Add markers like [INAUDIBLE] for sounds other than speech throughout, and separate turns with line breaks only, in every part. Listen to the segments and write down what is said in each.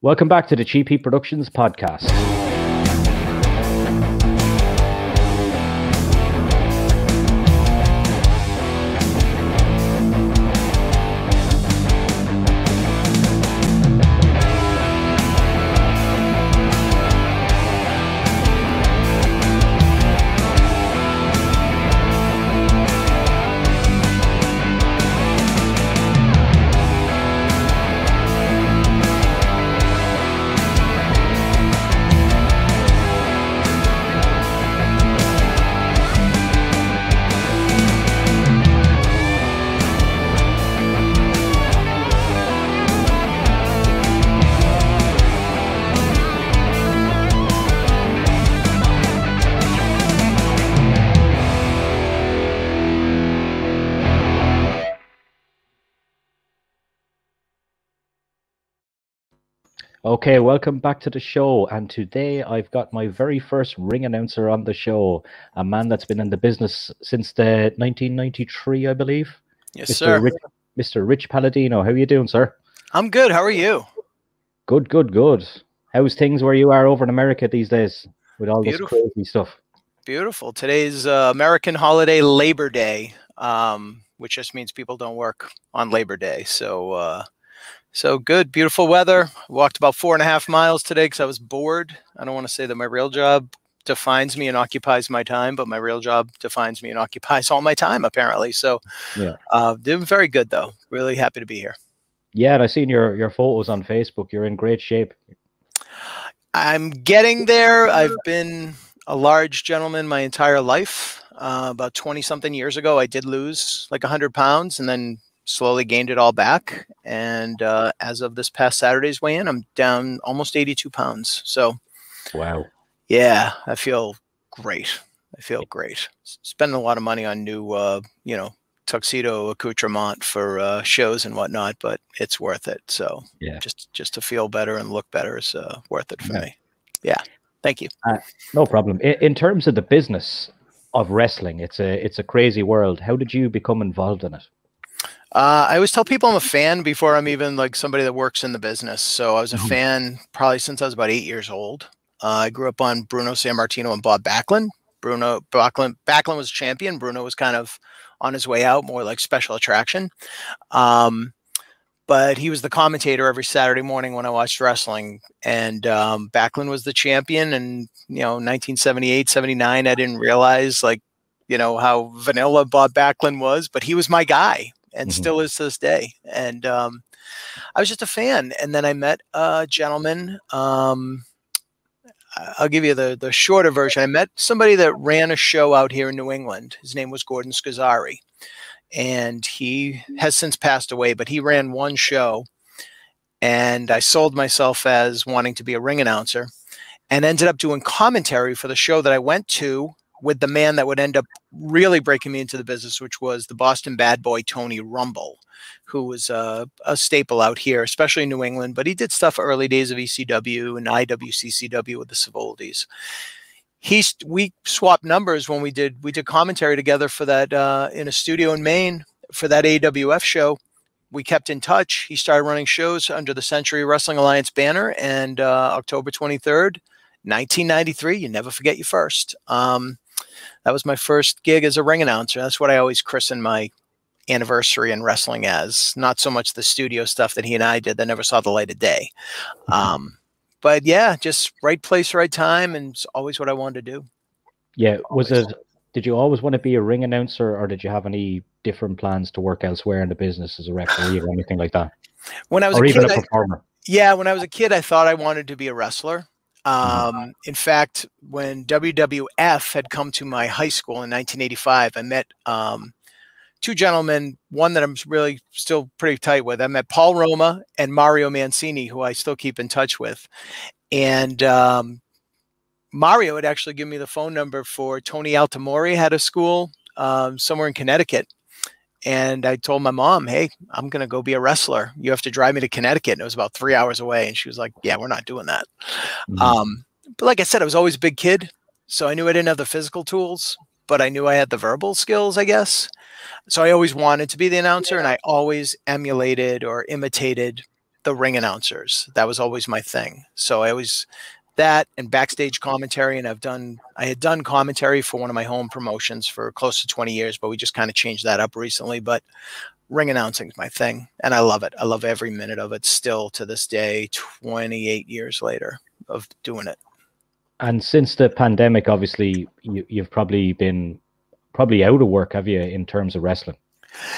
Welcome back to the Heat Productions podcast. Okay, welcome back to the show. And today I've got my very first ring announcer on the show, a man that's been in the business since the 1993, I believe.
Yes, Mr. sir.
Rich, Mr. Rich Palladino. How are you doing, sir?
I'm good. How are you?
Good, good, good. How's things where you are over in America these days with all Beautiful. this crazy stuff?
Beautiful. Today's uh, American holiday, Labor Day, um, which just means people don't work on Labor Day. So, uh, so good, beautiful weather. Walked about four and a half miles today because I was bored. I don't want to say that my real job defines me and occupies my time, but my real job defines me and occupies all my time apparently. So, yeah, uh, doing very good though. Really happy to be here.
Yeah, and I seen your your photos on Facebook. You're in great shape.
I'm getting there. I've been a large gentleman my entire life. Uh, about 20 something years ago, I did lose like 100 pounds and then slowly gained it all back. And uh, as of this past Saturday's weigh in, I'm down almost 82 pounds. So,
wow.
Yeah, I feel great. I feel great. Spending a lot of money on new, uh, you know, tuxedo accoutrement for uh, shows and whatnot, but it's worth it. So, yeah, just just to feel better and look better is uh, worth it for yeah. me. Yeah, thank you.
Uh, no problem. In, in terms of the business of wrestling, it's a it's a crazy world. How did you become involved in it?
Uh, I always tell people I'm a fan before I'm even like somebody that works in the business. So I was a mm-hmm. fan probably since I was about eight years old. Uh, I grew up on Bruno Sammartino and Bob Backlund. Bruno Backlund, Backlund was champion. Bruno was kind of on his way out, more like special attraction. Um, but he was the commentator every Saturday morning when I watched wrestling. And um, Backlund was the champion. And, you know, 1978, 79, I didn't realize like, you know, how vanilla Bob Backlund was, but he was my guy and mm-hmm. still is to this day. And um, I was just a fan. And then I met a gentleman. Um, I'll give you the the shorter version. I met somebody that ran a show out here in New England. His name was Gordon Scazzari, and he has since passed away. But he ran one show, and I sold myself as wanting to be a ring announcer, and ended up doing commentary for the show that I went to with the man that would end up really breaking me into the business, which was the Boston bad boy Tony Rumble, who was a, a staple out here, especially in New England. But he did stuff early days of ECW and IWCCW with the Savoldis. He we swapped numbers when we did we did commentary together for that uh, in a studio in Maine for that AWF show. We kept in touch. He started running shows under the Century Wrestling Alliance banner, and uh, October twenty third. 1993, you never forget your first. Um, that was my first gig as a ring announcer. That's what I always christen my anniversary in wrestling as. Not so much the studio stuff that he and I did that never saw the light of day. Um, but yeah, just right place, right time, and it's always what I wanted to do.
Yeah, was it? Did you always want to be a ring announcer, or did you have any different plans to work elsewhere in the business as a referee or anything like that?
When I was or a even kid, a performer. I, yeah, when I was a kid, I thought I wanted to be a wrestler. Mm-hmm. Um, in fact, when WWF had come to my high school in 1985, I met um, two gentlemen, one that I'm really still pretty tight with. I met Paul Roma and Mario Mancini, who I still keep in touch with. And um, Mario had actually given me the phone number for Tony Altamori, had a school um, somewhere in Connecticut. And I told my mom, hey, I'm going to go be a wrestler. You have to drive me to Connecticut. And it was about three hours away. And she was like, yeah, we're not doing that. Mm-hmm. Um, but like I said, I was always a big kid. So I knew I didn't have the physical tools, but I knew I had the verbal skills, I guess. So I always wanted to be the announcer and I always emulated or imitated the ring announcers. That was always my thing. So I always that and backstage commentary and I've done I had done commentary for one of my home promotions for close to 20 years, but we just kind of changed that up recently, but ring announcing is my thing and I love it. I love every minute of it still to this day 28 years later of doing it.
And since the pandemic obviously you, you've probably been probably out of work have you in terms of wrestling?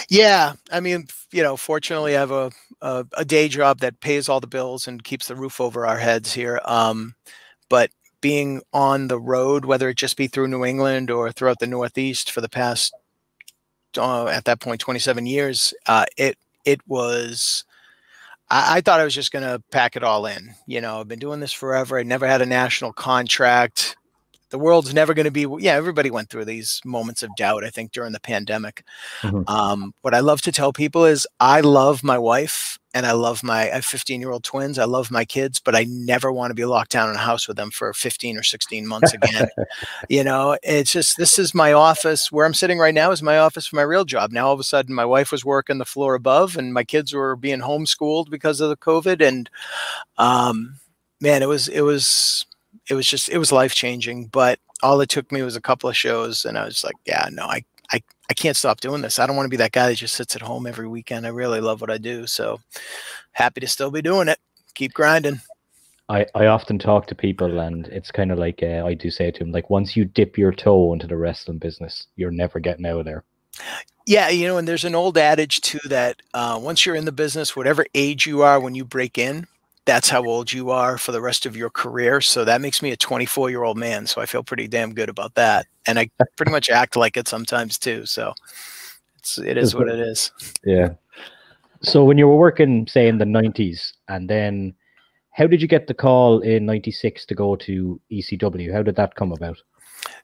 Yeah, I mean, you know, fortunately, I have a, a, a day job that pays all the bills and keeps the roof over our heads here. Um, but being on the road, whether it just be through New England or throughout the Northeast for the past, uh, at that point, 27 years, uh, it it was. I, I thought I was just going to pack it all in. You know, I've been doing this forever. I never had a national contract the world's never going to be yeah everybody went through these moments of doubt i think during the pandemic. Mm-hmm. um, what i love to tell people is i love my wife and i love my 15 year old twins i love my kids but i never want to be locked down in a house with them for 15 or 16 months again. [LAUGHS] You know it's just this is my office where i'm sitting right now is my office for my real job. Now all of a sudden my wife was working the floor above and my kids were being homeschooled because of the covid and um, man it was it was it was just it was life changing. But all it took me was a couple of shows, and I was like, yeah, no, I I I can't stop doing this. I don't want to be that guy that just sits at home every weekend. I really love what I do, so happy to still be doing it. Keep grinding.
I, I often talk to people and it's kind of like uh, I do say to them like once you dip your toe into the wrestling business you're never getting out of there
yeah you know and there's an old adage too that uh, once you're in the business whatever age you are when you break in that's how old you are for the rest of your career. So that makes me a 24 year old man. So I feel pretty damn good about that. And I pretty much act like it sometimes too. So it's, it is what it [LAUGHS] is.
Yeah. So when you were working, say in the 90s, and then how did you get the call in 96 to go to ECW? How did that come about?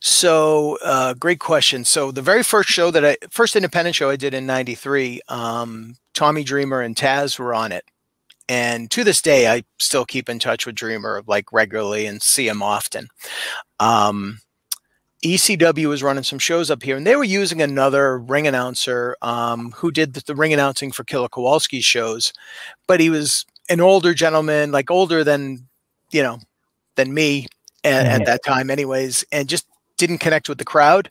So, uh, great question. So, the very first show that I, first independent show I did in '93, um, Tommy Dreamer and Taz were on it, and to this day i still keep in touch with dreamer like regularly and see him often. Um, ecw was running some shows up here and they were using another ring announcer um, who did the, the, ring announcing for killer kowalski's shows. But he was an older gentleman like older than you know than me at, at that time anyways and just didn't connect with the crowd.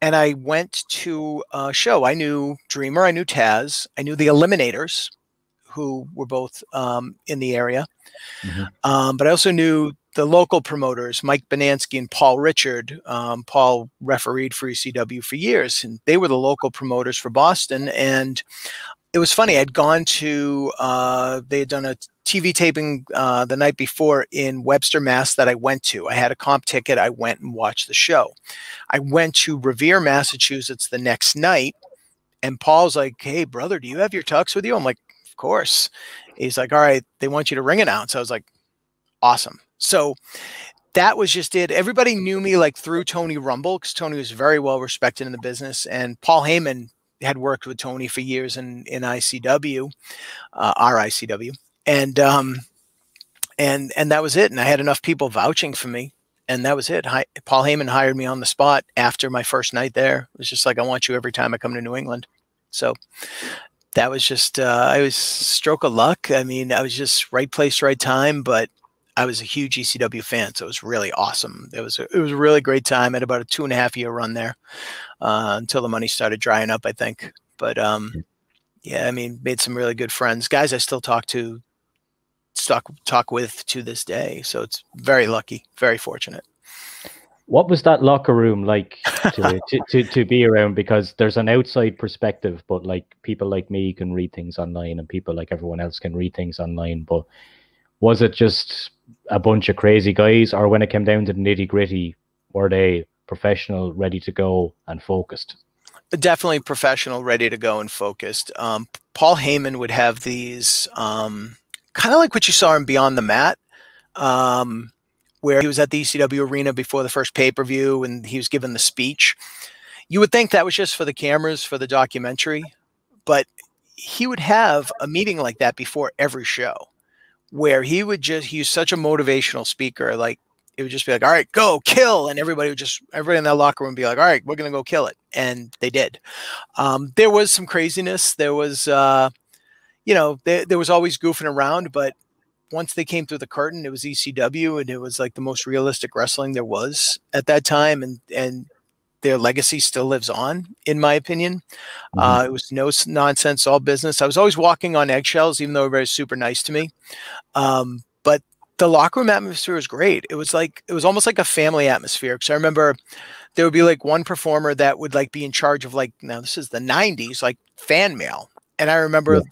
And i went to a show. I knew dreamer i knew taz i knew the eliminators who were both um, in the area. Mm-hmm. Um, but I also knew the local promoters, Mike Benansky and Paul Richard. Um, Paul refereed for ECW for years, and they were the local promoters for Boston. And it was funny. I'd gone to, uh, they had done a TV taping uh, the night before in Webster, Mass. That I went to. I had a comp ticket. I went and watched the show. I went to Revere, Massachusetts the next night, and Paul's like, "Hey, brother, do you have your tux with you?" I'm like, course. He's like, all right, they want you to ring announce. I was like, awesome. So that was just it. Everybody knew me like through Tony Rumble because Tony was very well respected in the business, and Paul Heyman had worked with Tony for years in in ICW, uh, our ICW, and um, and and that was it. And I had enough people vouching for me, and that was it. Hi, Paul Heyman hired me on the spot after my first night there. It was just like I want you every time I come to New England. So that was just uh, I was stroke of luck. I mean, I was just right place, right time. But I was a huge ECW fan, so it was really awesome. It was a, it was a really great time. Had about a two and a half year run there uh, until the money started drying up, I think. But um, yeah, I mean, made some really good friends, guys. I still talk to, talk talk with to this day. So it's very lucky, very fortunate
what was that locker room like [LAUGHS] to, to, to, to, be around? Because there's an outside perspective but like people like me can read things online and people like everyone else can read things online but was it just a bunch of crazy guys? Or when it came down to the nitty gritty were they professional ready to go and focused?
Definitely professional ready to go and focused. Um, paul heyman would have these um, kind of like what you saw in beyond the mat. Um, where he was at the ECW arena before the first pay per view and he was given the speech. You would think that was just for the cameras for the documentary, but he would have a meeting like that before every show where he would just, he's such a motivational speaker. Like it would just be like, all right, go kill. And everybody would just, everybody in that locker room would be like, all right, we're going to go kill it. And they did. Um, there was some craziness. There was, uh, you know, they, there was always goofing around, but once they came through the curtain, it was ECW, and it was like the most realistic wrestling there was at that time, and and their legacy still lives on, in my opinion. Mm-hmm. Uh, it was no nonsense, all business. I was always walking on eggshells, even though everybody was super nice to me. Um, but the locker room atmosphere was great. It was like it was almost like a family atmosphere. Because I remember there would be like one performer that would like be in charge of like now this is the 90s, like fan mail. And I remember yeah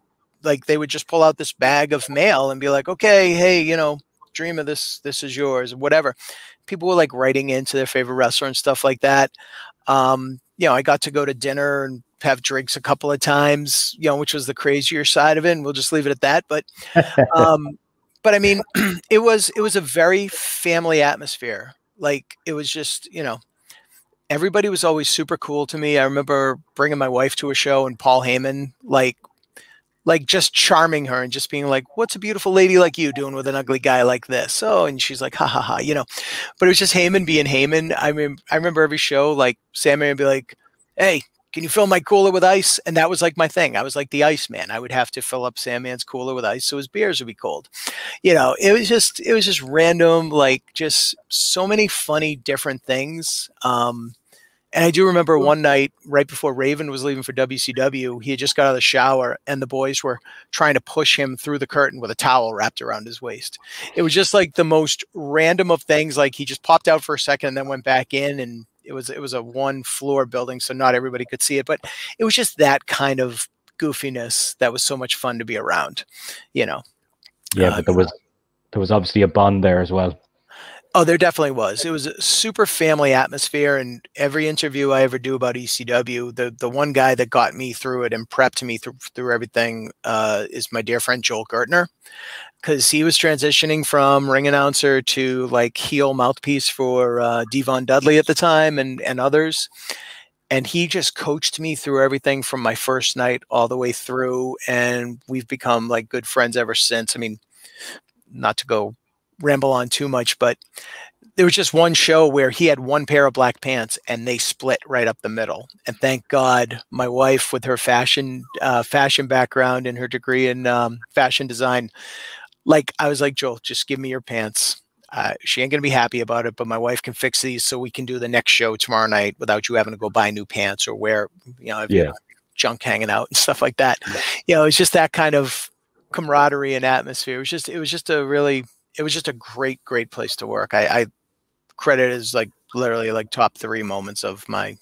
like they would just pull out this bag of mail and be like, okay, hey, you know, dream of this, this is yours, whatever. People were like writing into their favorite wrestler and stuff like that. Um, you know, I got to go to dinner and have drinks a couple of times, you know, which was the crazier side of it. And we'll just leave it at that. But, [LAUGHS] um, but I mean, [CLEARS THROAT] it was, it was a very family atmosphere. Like it was just, you know, everybody was always super cool to me. I remember bringing my wife to a show and Paul Heyman like like just charming her and just being like, "What's a beautiful lady like you doing with an ugly guy like this?" Oh, and she's like, "Ha ha ha," you know. But it was just Heyman being Heyman. I mean, I remember every show like Sandman would be like, "Hey, can you fill my cooler with ice?" And that was like my thing. I was like the ice man. I would have to fill up Sandman's cooler with ice so his beers would be cold. You know, it was just it was just random, like just so many funny different things. Um, and I do remember one night right before Raven was leaving for WCW, he had just got out of the shower and the boys were trying to push him through the curtain with a towel wrapped around his waist. It was just like the most random of things. Like he just popped out for a second and then went back in and it was it was a one floor building, so not everybody could see it. But it was just that kind of goofiness that was so much fun to be around, you know.
Yeah, uh, but there was there was obviously a bond there as well.
Oh, there definitely was. It was a super family atmosphere, and every interview I ever do about ECW, the the one guy that got me through it and prepped me through through everything uh, is my dear friend Joel Gertner, because he was transitioning from ring announcer to like heel mouthpiece for uh, Devon Dudley at the time and and others, and he just coached me through everything from my first night all the way through, and we've become like good friends ever since. I mean, not to go ramble on too much, but there was just one show where he had one pair of black pants and they split right up the middle. And thank God, my wife, with her fashion uh, fashion background and her degree in um, fashion design, like I was like, Joel, just give me your pants. Uh, she ain't gonna be happy about it, but my wife can fix these so we can do the next show tomorrow night without you having to go buy new pants or wear, you know, yeah. junk hanging out and stuff like that. Yeah. You know, it's just that kind of camaraderie and atmosphere. It was just, it was just a really it was just a great, great place to work. I, I credit as like literally like top three moments of my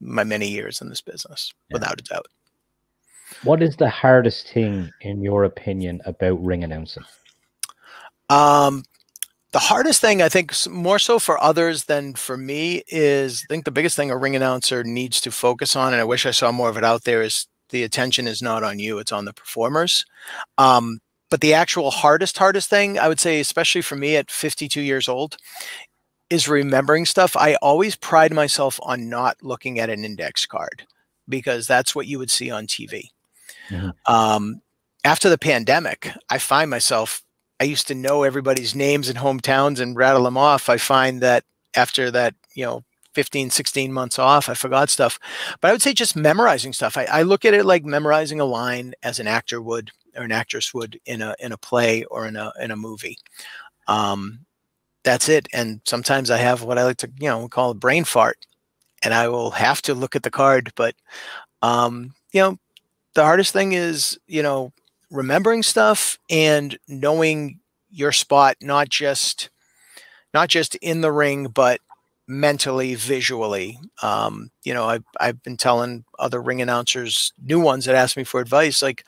my many years in this business, yeah. without a doubt.
What is the hardest thing, in your opinion, about ring announcing?
Um, the hardest thing, I think, more so for others than for me, is I think the biggest thing a ring announcer needs to focus on, and I wish I saw more of it out there, is the attention is not on you; it's on the performers. Um, but the actual hardest, hardest thing, I would say, especially for me at 52 years old, is remembering stuff. I always pride myself on not looking at an index card because that's what you would see on TV. Mm-hmm. Um, after the pandemic, I find myself, I used to know everybody's names and hometowns and rattle them off. I find that after that, you know, 15, 16 months off, I forgot stuff. But I would say just memorizing stuff. I, I look at it like memorizing a line as an actor would or an actress would in a in a play or in a in a movie. Um, that's it. And sometimes I have what I like to you know call a brain fart, and I will have to look at the card. But um, you know, the hardest thing is you know remembering stuff and knowing your spot, not just not just in the ring, but mentally, visually. Um, you know, I've, I've been telling other ring announcers, new ones that ask me for advice, like,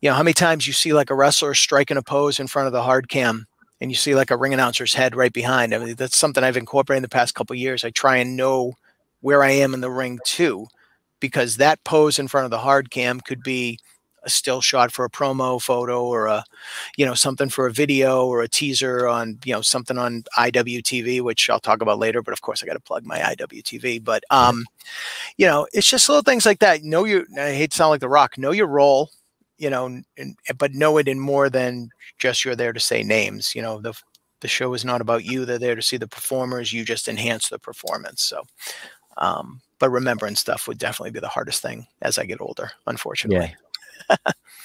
you know, how many times you see like a wrestler striking a pose in front of the hard cam and you see like a ring announcer's head right behind. I mean, that's something I've incorporated in the past couple years. I try and know where I am in the ring too, because that pose in front of the hard cam could be a still shot for a promo photo or a you know something for a video or a teaser on you know something on IWTV which I'll talk about later but of course I got to plug my IWTV but um you know it's just little things like that. Know you I hate to sound like the rock know your role you know and, but know it in more than just you're there to say names. You know the the show is not about you. They're there to see the performers. You just enhance the performance. So um but remembering stuff would definitely be the hardest thing as I get older unfortunately.
yeah.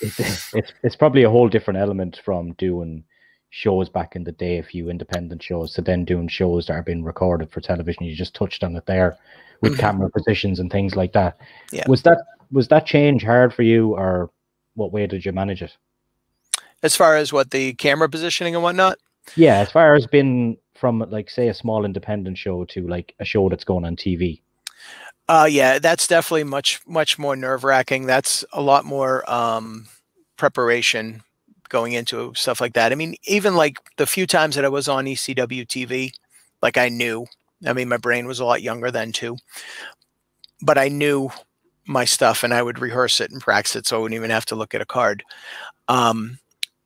It's, it's it's probably a whole different element from doing shows back in the day, a few independent shows, to then doing shows that are being recorded for television. You just touched on it there with mm-hmm. camera positions and things like that. Yeah. Was that was that change hard for you, or what way did you manage it?
As far as what the camera positioning and whatnot.
Yeah, as far as been from like say a small independent show to like a show that's going on TV.
Uh, yeah, that's definitely much much more nerve wracking. That's a lot more um, preparation going into stuff like that. I mean, even like the few times that I was on ECW TV, like I knew. I mean, my brain was a lot younger then too, but I knew my stuff and I would rehearse it and practice it, so I wouldn't even have to look at a card. Um,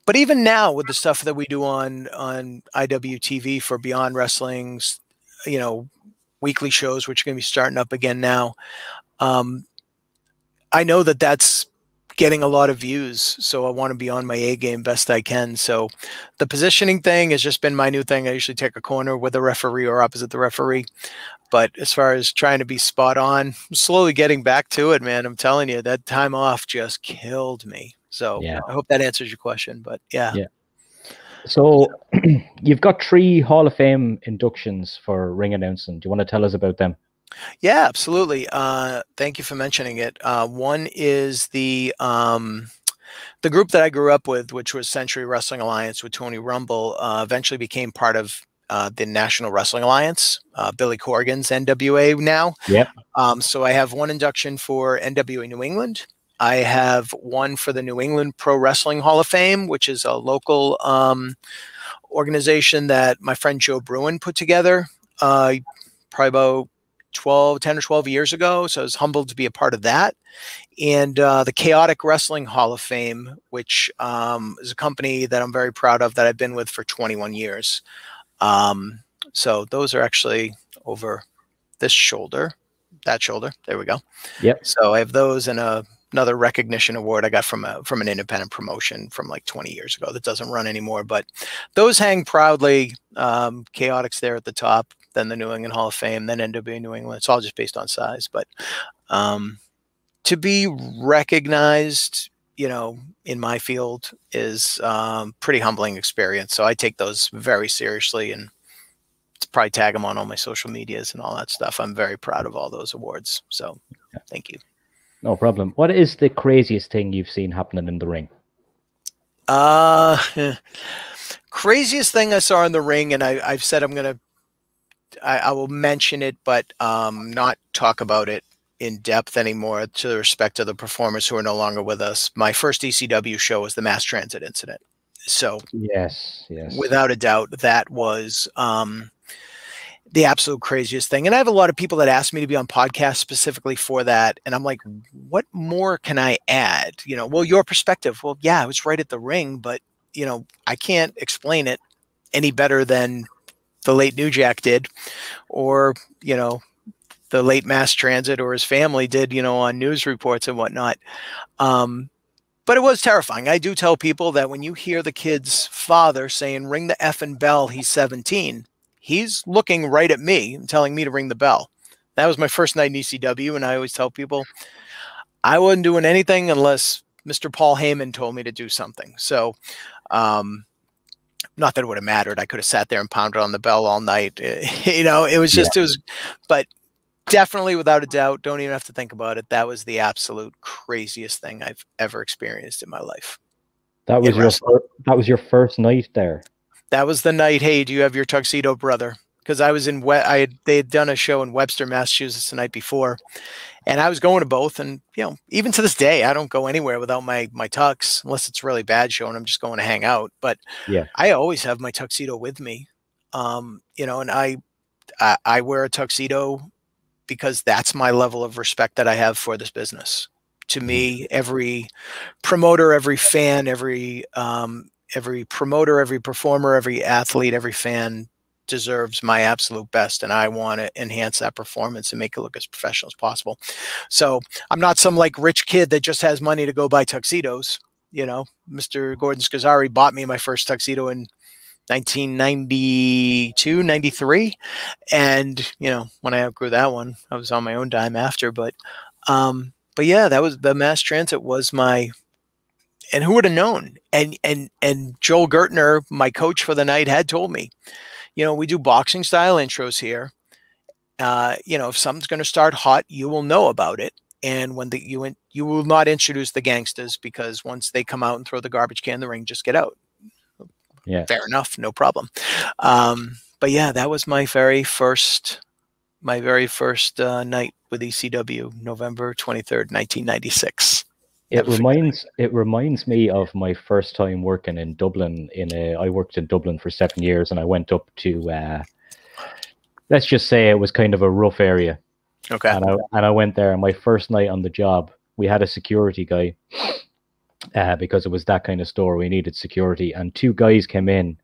but even now, with the stuff that we do on on IWTV for Beyond Wrestling's, you know, weekly shows, which are going to be starting up again now, um, I know that that's getting a lot of views. So I want to be on my A game best I can. So the positioning thing has just been my new thing. I usually take a corner with a referee or opposite the referee. But as far as trying to be spot on, I'm slowly getting back to it, man. I'm telling you, that time off just killed me. So yeah. I hope that answers your question. But yeah.
Yeah. So [CLEARS THROAT] you've got three Hall of Fame inductions for ring announcing. Do you want to tell us about them?
Yeah, absolutely. Uh, thank you for mentioning it. Uh, one is the um, the group that I grew up with, which was Century Wrestling Alliance with Tony Rumble, uh, eventually became part of uh, the National Wrestling Alliance, uh, Billy Corgan's NWA now.
Yeah.
Um, so I have one induction for NWA New England. I have one for the New England Pro Wrestling Hall of Fame, which is a local um, organization that my friend Joe Bruin put together. Uh, probably about 12, 10 or 12 years ago. So I was humbled to be a part of that. And uh, the Chaotic Wrestling Hall of Fame, which um, is a company that I'm very proud of that I've been with for 21 years. Um, so those are actually over this shoulder, that shoulder. There we go.
Yep.
So I have those and a, another recognition award I got from a, from an independent promotion from like 20 years ago that doesn't run anymore. But those hang proudly. Um, Chaotic's there at the top then the New England Hall of Fame, then NWA New England. It's all just based on size. But um, to be recognized, you know, in my field is um, pretty humbling experience. So I take those very seriously and probably tag them on all my social medias and all that stuff. I'm very proud of all those awards. So thank you.
No problem. What is the craziest thing you've seen happening in the ring?
Uh, craziest thing I saw in the ring, and I, I've said I'm going to I, I will mention it, but um, not talk about it in depth anymore to the respect of the performers who are no longer with us. My first ECW show was the mass transit incident. So
yes, yes,
without a doubt, that was um, the absolute craziest thing. And I have a lot of people that ask me to be on podcasts specifically for that, and I'm like, what more can I add? You know, well, your perspective. Well, yeah, I was right at the ring, but you know, I can't explain it any better than the late New Jack did, or you know, the late mass transit or his family did, you know, on news reports and whatnot. Um, but it was terrifying. I do tell people that when you hear the kid's father saying, ring the effing bell, he's 17, he's looking right at me and telling me to ring the bell. That was my first night in ECW. And I always tell people I wasn't doing anything unless Mr. Paul Heyman told me to do something. So, um, not that it would have mattered. I could have sat there and pounded on the bell all night. [LAUGHS] you know, it was just, yeah. it was, but definitely without a doubt, don't even have to think about it. That was the absolute craziest thing I've ever experienced in my life.
That was your, that was your first night there.
That was the night. Hey, do you have your tuxedo brother? Because I was in, we- I had, they had done a show in Webster, Massachusetts the night before and I was going to both. And you know, even to this day, I don't go anywhere without my my tux unless it's really bad show and I'm just going to hang out. But
yeah,
I always have my tuxedo with me. Um, you know, and I, I I wear a tuxedo because that's my level of respect that I have for this business. To me, mm-hmm. every promoter, every fan, every um, every promoter, every performer, every athlete, every fan deserves my absolute best and I want to enhance that performance and make it look as professional as possible. So I'm not some like rich kid that just has money to go buy tuxedos. You know, Mr. Gordon Scazzari bought me my first tuxedo in 1992, 93. And, you know, when I outgrew that one, I was on my own dime after. But, um, but yeah, that was the mass transit was my and who would have known? And and and Joel Gertner, my coach for the night, had told me, you know, we do boxing style intros here. Uh, you know, if something's going to start hot, you will know about it. And when the you you will not introduce the gangsters because once they come out and throw the garbage can in the ring, just get out.
Yeah,
fair enough, no problem. Um, but yeah, that was my very first my very first uh, night with ECW, November twenty third, nineteen ninety six.
It reminds it reminds me of my first time working in Dublin. In a, I worked in Dublin for seven years, and I went up to uh, let's just say it was kind of a rough area.
Okay.
And I and I went there. And my first night on the job, we had a security guy uh, because it was that kind of store. We needed security, and two guys came in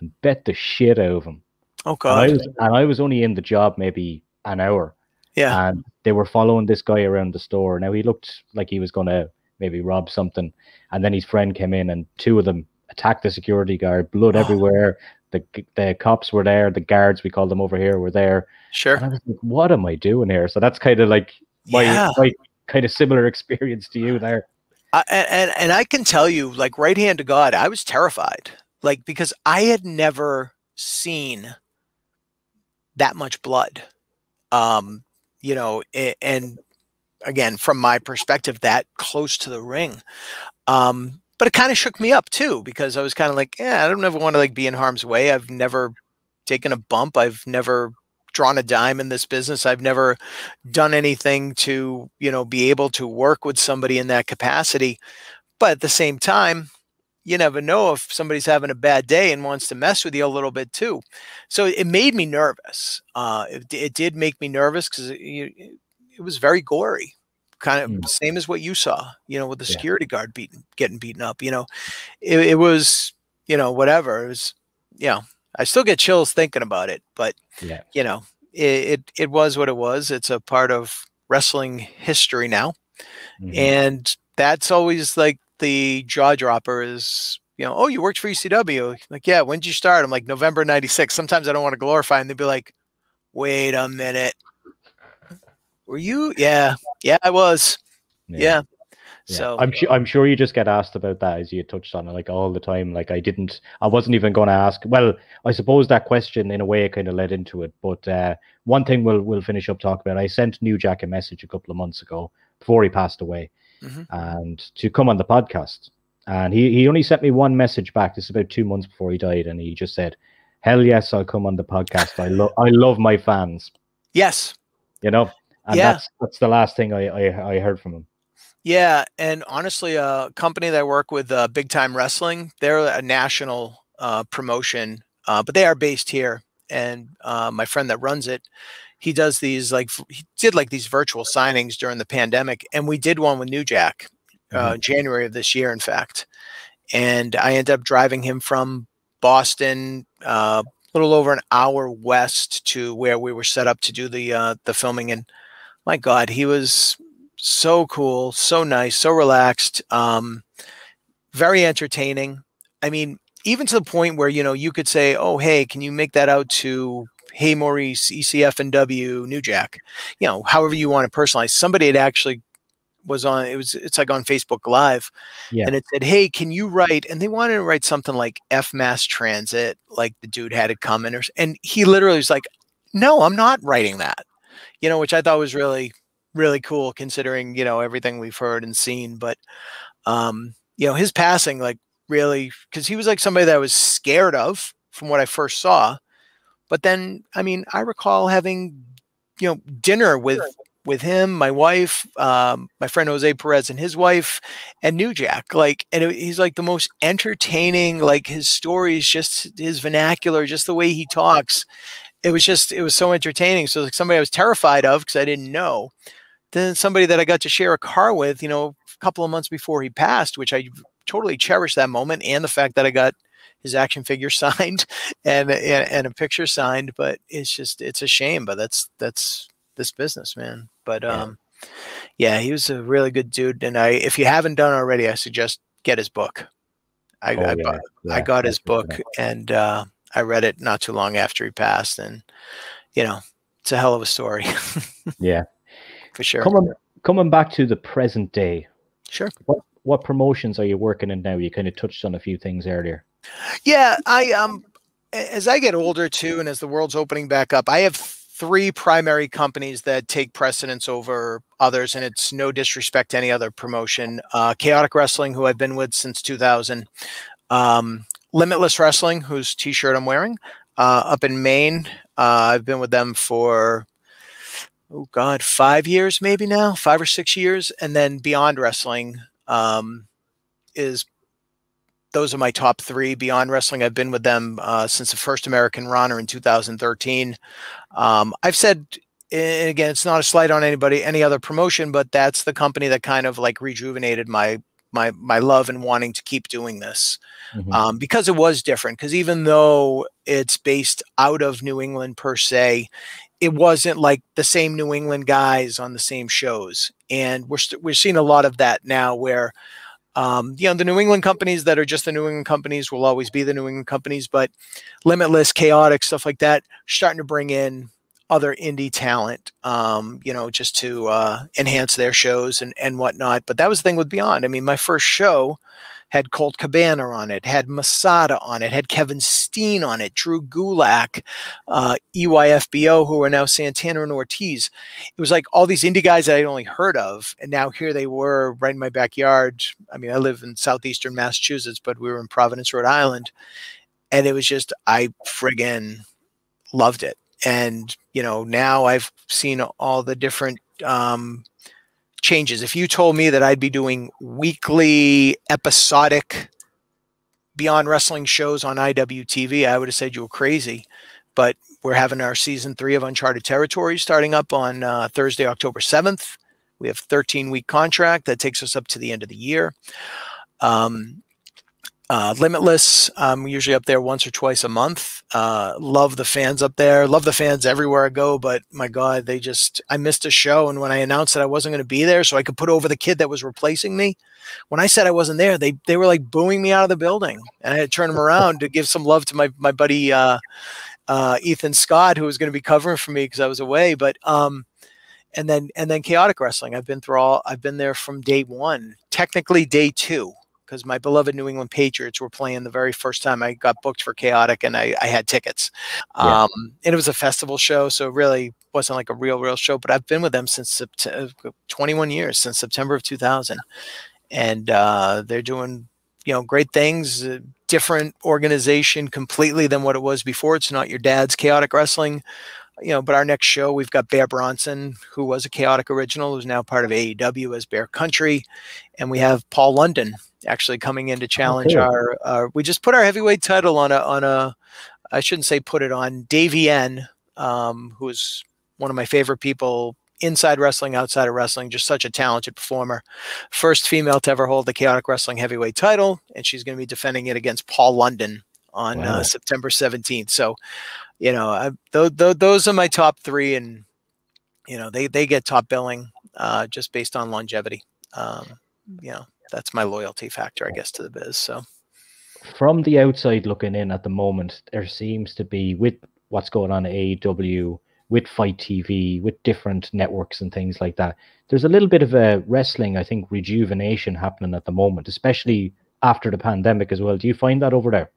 and bet the shit out of him.
Oh god!
And I was, and I was only in the job maybe an hour.
Yeah.
And they were following this guy around the store. Now he looked like he was gonna maybe rob something. And then his friend came in, and two of them attacked the security guard. Blood oh. everywhere. The the cops were there. The guards, we call them over here, were there.
Sure.
And I was like, what am I doing here? So that's kind of like my, yeah. my kind of similar [LAUGHS] experience to you there.
Uh, and and I can tell you, like right hand to God, I was terrified, like because I had never seen that much blood. Um, you know, and again, from my perspective, that close to the ring. Um, but it kind of shook me up too because I was kind of like, yeah, I don't ever want to like be in harm's way. I've never taken a bump. I've never drawn a dime in this business. I've never done anything to, you know, be able to work with somebody in that capacity. But at the same time, you never know if somebody's having a bad day and wants to mess with you a little bit too. So it made me nervous. Uh, it, it did make me nervous because it, was very gory kind of mm. same as what you saw you know with the yeah. security guard beaten getting beaten up you know it, it, was you know whatever it was you know i still get chills thinking about it but
yeah
you know it, it, it was what it was it's a part of wrestling history now mm-hmm. and that's always like the jaw dropper is you know oh you worked for ecw like yeah when did you start i'm like november 96 sometimes i don't want to glorify and they'd be like wait a minute were you? Yeah, yeah, I was. Yeah. yeah. So
I'm sure I'm sure you just get asked about that as you touched on it like all the time. Like I didn't, I wasn't even going to ask. Well, I suppose that question in a way kind of led into it. But uh, one thing we'll we'll finish up talking about. I sent New Jack a message a couple of months ago before he passed away, mm-hmm. and to come on the podcast. And he he only sent me one message back. This is about two months before he died, and he just said, "Hell yes, I'll come on the podcast. I love I love my fans."
Yes.
You know, and yeah. that's that's the last thing I, I, I heard from him.
Yeah, and honestly, a company that I work with, uh, Big Time Wrestling, they're a national uh, promotion, uh, but they are based here. And uh, my friend that runs it, he does these like he did like these virtual signings during the pandemic, and we did one with New Jack, uh, mm-hmm. January of this year, in fact. And I ended up driving him from Boston, uh, a little over an hour west to where we were set up to do the the filming and my God, he was so cool, so nice, so relaxed, um, very entertaining. I mean, even to the point where you know you could say, "Oh, hey, can you make that out to Hey Maurice, ECF and W, New Jack?" You know, however you want to personalize. Somebody had actually was on it was it's like on Facebook Live,
yeah.
and it said, "Hey, can you write?" And they wanted to write something like F Mass Transit, like the dude had it coming, or and he literally was like, "No, I'm not writing that." You know, which I thought was really, really cool considering, you know, everything we've heard and seen. But, um, you know, his passing, like, really, because he was like somebody that I was scared of from what I first saw. But then, I mean, I recall having, you know, dinner with with him, my wife, um, my friend Jose Perez and his wife, and New Jack. Like, and it, he's like the most entertaining. Like his stories, just his vernacular, just the way he talks, it was just it was so entertaining. So like somebody I was terrified of because I didn't know. Then somebody that I got to share a car with, you know, a couple of months before he passed, which I totally cherished that moment and the fact that I got his action figure [LAUGHS] signed and, and and a picture signed. But it's just it's a shame, but that's that's this business, man. But um, yeah, he was a really good dude. And I, if you haven't done already, I suggest get his book. I, oh, I, yeah. Yeah, I got his book, and uh, I read it not too long after he passed, and you know, it's a hell of a story. [LAUGHS]
yeah,
for sure.
Coming coming back to the present day.
Sure.
What what promotions are you working in now? You kind of touched on a few things earlier.
Yeah, I um as I get older too, and as the world's opening back up, I have three primary companies that take precedence over others, and it's no disrespect to any other promotion. Uh, Chaotic Wrestling, who I've been with since 2000, um, Limitless Wrestling, whose T-shirt I'm wearing, uh, up in Maine. Uh, I've been with them for oh god, five years maybe now, five or six years, and then Beyond Wrestling um, is those are my top three. Beyond Wrestling, I've been with them uh, since the first American Runner in 2013. Um, I've said, and again, it's not a slight on anybody, any other promotion, but that's the company that kind of like rejuvenated my my my love and wanting to keep doing this mm-hmm. um, because it was different. Because even though it's based out of New England per se, it wasn't like the same New England guys on the same shows, and we're we st- we're seeing a lot of that now where um, you know, the New England companies that are just the New England companies will always be the New England companies, but Limitless, Chaotic, stuff like that, starting to bring in other indie talent, um, you know, just to uh, enhance their shows and, and whatnot. But that was the thing with Beyond. I mean, my first show had Colt Cabana on it, had Masada on it, had Kevin Steen on it, Drew Gulak, uh, EYFBO, who are now Santana and Ortiz. It was like all these indie guys that I'd only heard of, and now here they were right in my backyard. I mean, I live in southeastern Massachusetts, but we were in Providence, Rhode Island, and it was just I friggin' loved it. And you know, now I've seen all the different um, changes. If you told me that I'd be doing weekly episodic Beyond Wrestling shows on IWTV, I would have said you were crazy. But we're having our season three of Uncharted Territory starting up on uh, Thursday, October 7th. We have 13 week contract that takes us up to the end of the year. Um, uh, Limitless, I'm usually up there once or twice a month. Uh, love the fans up there. Love the fans everywhere I go. But my God, they just, I missed a show. And when I announced that I wasn't going to be there so I could put over the kid that was replacing me, when I said I wasn't there, they, they were like booing me out of the building. And I had to turn them around to give some love to my, my buddy uh, uh, Ethan Scott, who was going to be covering for me because I was away. But, um, and then, and then chaotic wrestling. I've been through all, I've been there from day one, technically day two because my beloved New England Patriots were playing the very first time I got booked for Chaotic and I, I had tickets. Yeah. Um, and it was a festival show, so it really wasn't like a real, real show. But I've been with them since September, 21 years, since September of 2000. And uh, they're doing, you know, great things, uh, different organization completely than what it was before. It's not your dad's Chaotic Wrestling you know, but our next show, we've got Bear Bronson, who was a chaotic original, who's now part of AEW as Bear Country. And we have Paul London, actually coming in to challenge oh, cool. our, uh, we just put our heavyweight title on a, on a, I shouldn't say put it on Davienne, um, who's one of my favorite people inside wrestling, outside of wrestling, just such a talented performer. First female to ever hold the chaotic wrestling heavyweight title. And she's going to be defending it against Paul London on uh, wow. uh, September 17th. So, you know, I, th- th- those are my top three and, you know, they, they get top billing uh, just based on longevity. Um, you know, that's my loyalty factor, I oh. guess, to the biz. So,
from the outside looking in at the moment, there seems to be with what's going on at AEW, with FITE TV, with different networks and things like that. There's a little bit of a wrestling, I think, rejuvenation happening at the moment, especially after the pandemic as well. Do you find that over there?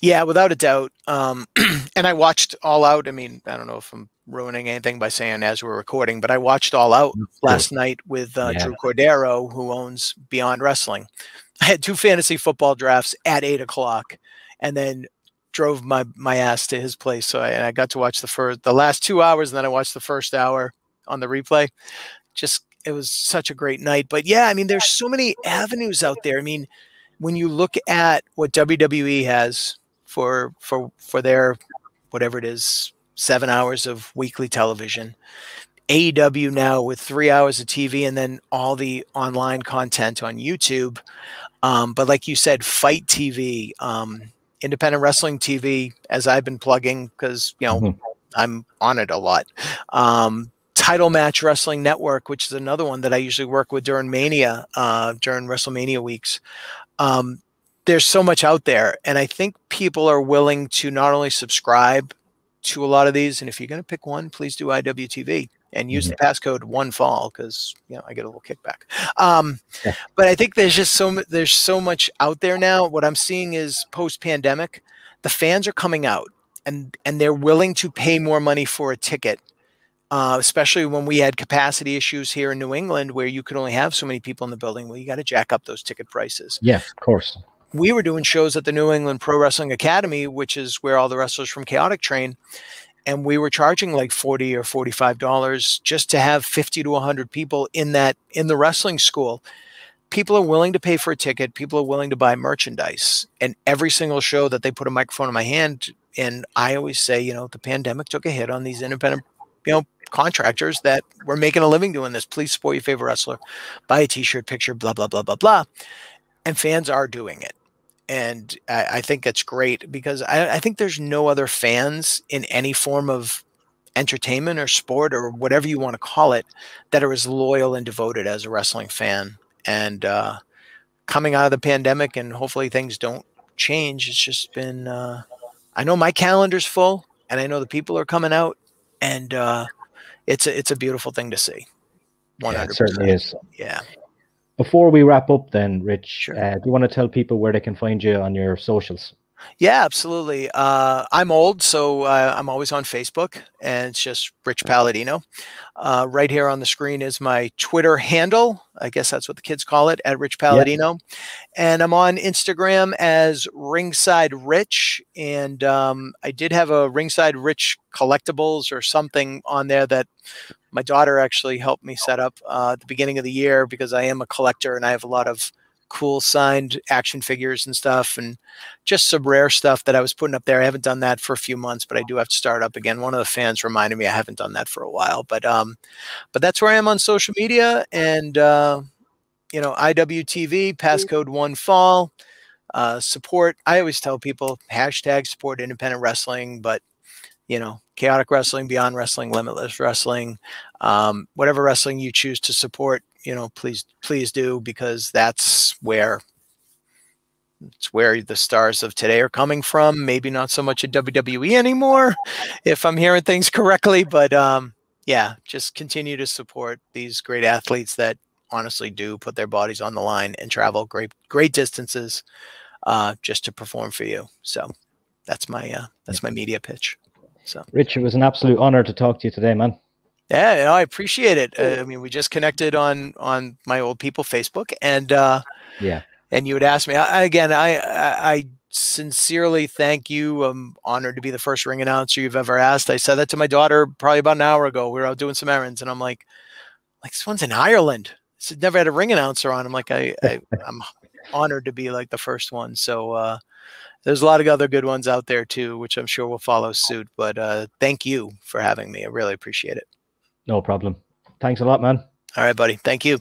Yeah, without a doubt. Um, [CLEARS THROAT] and I watched All Out. I mean, I don't know if I'm ruining anything by saying as we're recording, but I watched All Out last night with uh, yeah. Drew Cordero, who owns Beyond Wrestling. I had two fantasy football drafts at eight o'clock, and then drove my my ass to his place. So I, I got to watch the first, the last two hours, and then I watched the first hour on the replay. Just it was such a great night. But yeah, I mean, there's so many avenues out there. I mean, when you look at what WWE has for for for their whatever it is seven hours of weekly television. AEW now with three hours of TV and then all the online content on YouTube. Um, but like you said, FITE TV, um, independent wrestling TV, as I've been plugging because you know mm-hmm. I'm on it a lot. Um, Title Match Wrestling Network, which is another one that I usually work with during Mania, uh, during WrestleMania weeks. Um, there's so much out there, and I think people are willing to not only subscribe to a lot of these. And if you're going to pick one, please do IWTV. and use mm-hmm. the passcode one fall because you know I get a little kickback. Um, yeah. But I think there's just so there's so much out there now. What I'm seeing is post pandemic, the fans are coming out and and they're willing to pay more money for a ticket. Uh, especially when we had capacity issues here in New England, where you could only have so many people in the building. Well, you got to jack up those ticket prices.
Yeah, of course.
We were doing shows at the New England Pro Wrestling Academy, which is where all the wrestlers from Chaotic train and we were charging like 40 or 45 dollars just to have 50 to 100 people in that in the wrestling school people are willing to pay for a ticket people are willing to buy merchandise and every single show that they put a microphone in my hand and i always say you know the pandemic took a hit on these independent you know contractors that were making a living doing this please support your favorite wrestler buy a t-shirt picture blah blah blah blah blah and fans are doing it and I, I think it's great because I, I, think there's no other fans in any form of entertainment or sport or whatever you want to call it that are as loyal and devoted as a wrestling fan. And uh, coming out of the pandemic, and hopefully things don't change. It's just been. Uh, I know my calendar's full, and I know the people are coming out, and uh, it's a it's a beautiful thing to see.
One hundred certainly is.
Yeah.
Before we wrap up, then, Rich, sure. uh, do you want to tell people where they can find you on your socials?
Yeah, absolutely. Uh, I'm old, so uh, I'm always on Facebook, and it's just Rich Palladino. Uh, right here on the screen is my Twitter handle. I guess that's what the kids call it at Rich Palladino. And I'm on Instagram as Ringside Rich. And um, I did have a Ringside Rich collectibles or something on there that my daughter actually helped me set up uh, at the beginning of the year because I am a collector and I have a lot of cool signed action figures and stuff and just some rare stuff that I was putting up there. I haven't done that for a few months, but I do have to start up again. One of the fans reminded me I haven't done that for a while, but um but that's where I am on social media and uh you know, IWTV, passcode one fall, uh support. I always tell people hashtag support independent wrestling, but you know, chaotic wrestling, beyond wrestling, limitless wrestling, um, whatever wrestling you choose to support, you know, please, please do because that's where it's where the stars of today are coming from. Maybe not so much at WWE anymore, if I'm hearing things correctly, but um, yeah, just continue to support these great athletes that honestly do put their bodies on the line and travel great great distances uh, just to perform for you. So that's my uh, that's my media pitch. So,
Rich, it was an absolute honor to talk to you today, man.
Yeah, no, I appreciate it. Uh, I mean, we just connected on on my old people Facebook, and uh,
yeah,
and you would ask me I, again. I, I, I sincerely thank you. I'm honored to be the first ring announcer you've ever asked. I said that to my daughter probably about an hour ago. We were out doing some errands, and I'm like, like this one's in Ireland. This never had a ring announcer on. I'm like, I, I I'm honored to be like the first one. So uh, there's a lot of other good ones out there too, which I'm sure will follow suit. But uh, thank you for having me. I really appreciate it.
No problem. Thanks a lot, man.
All right, buddy. Thank you.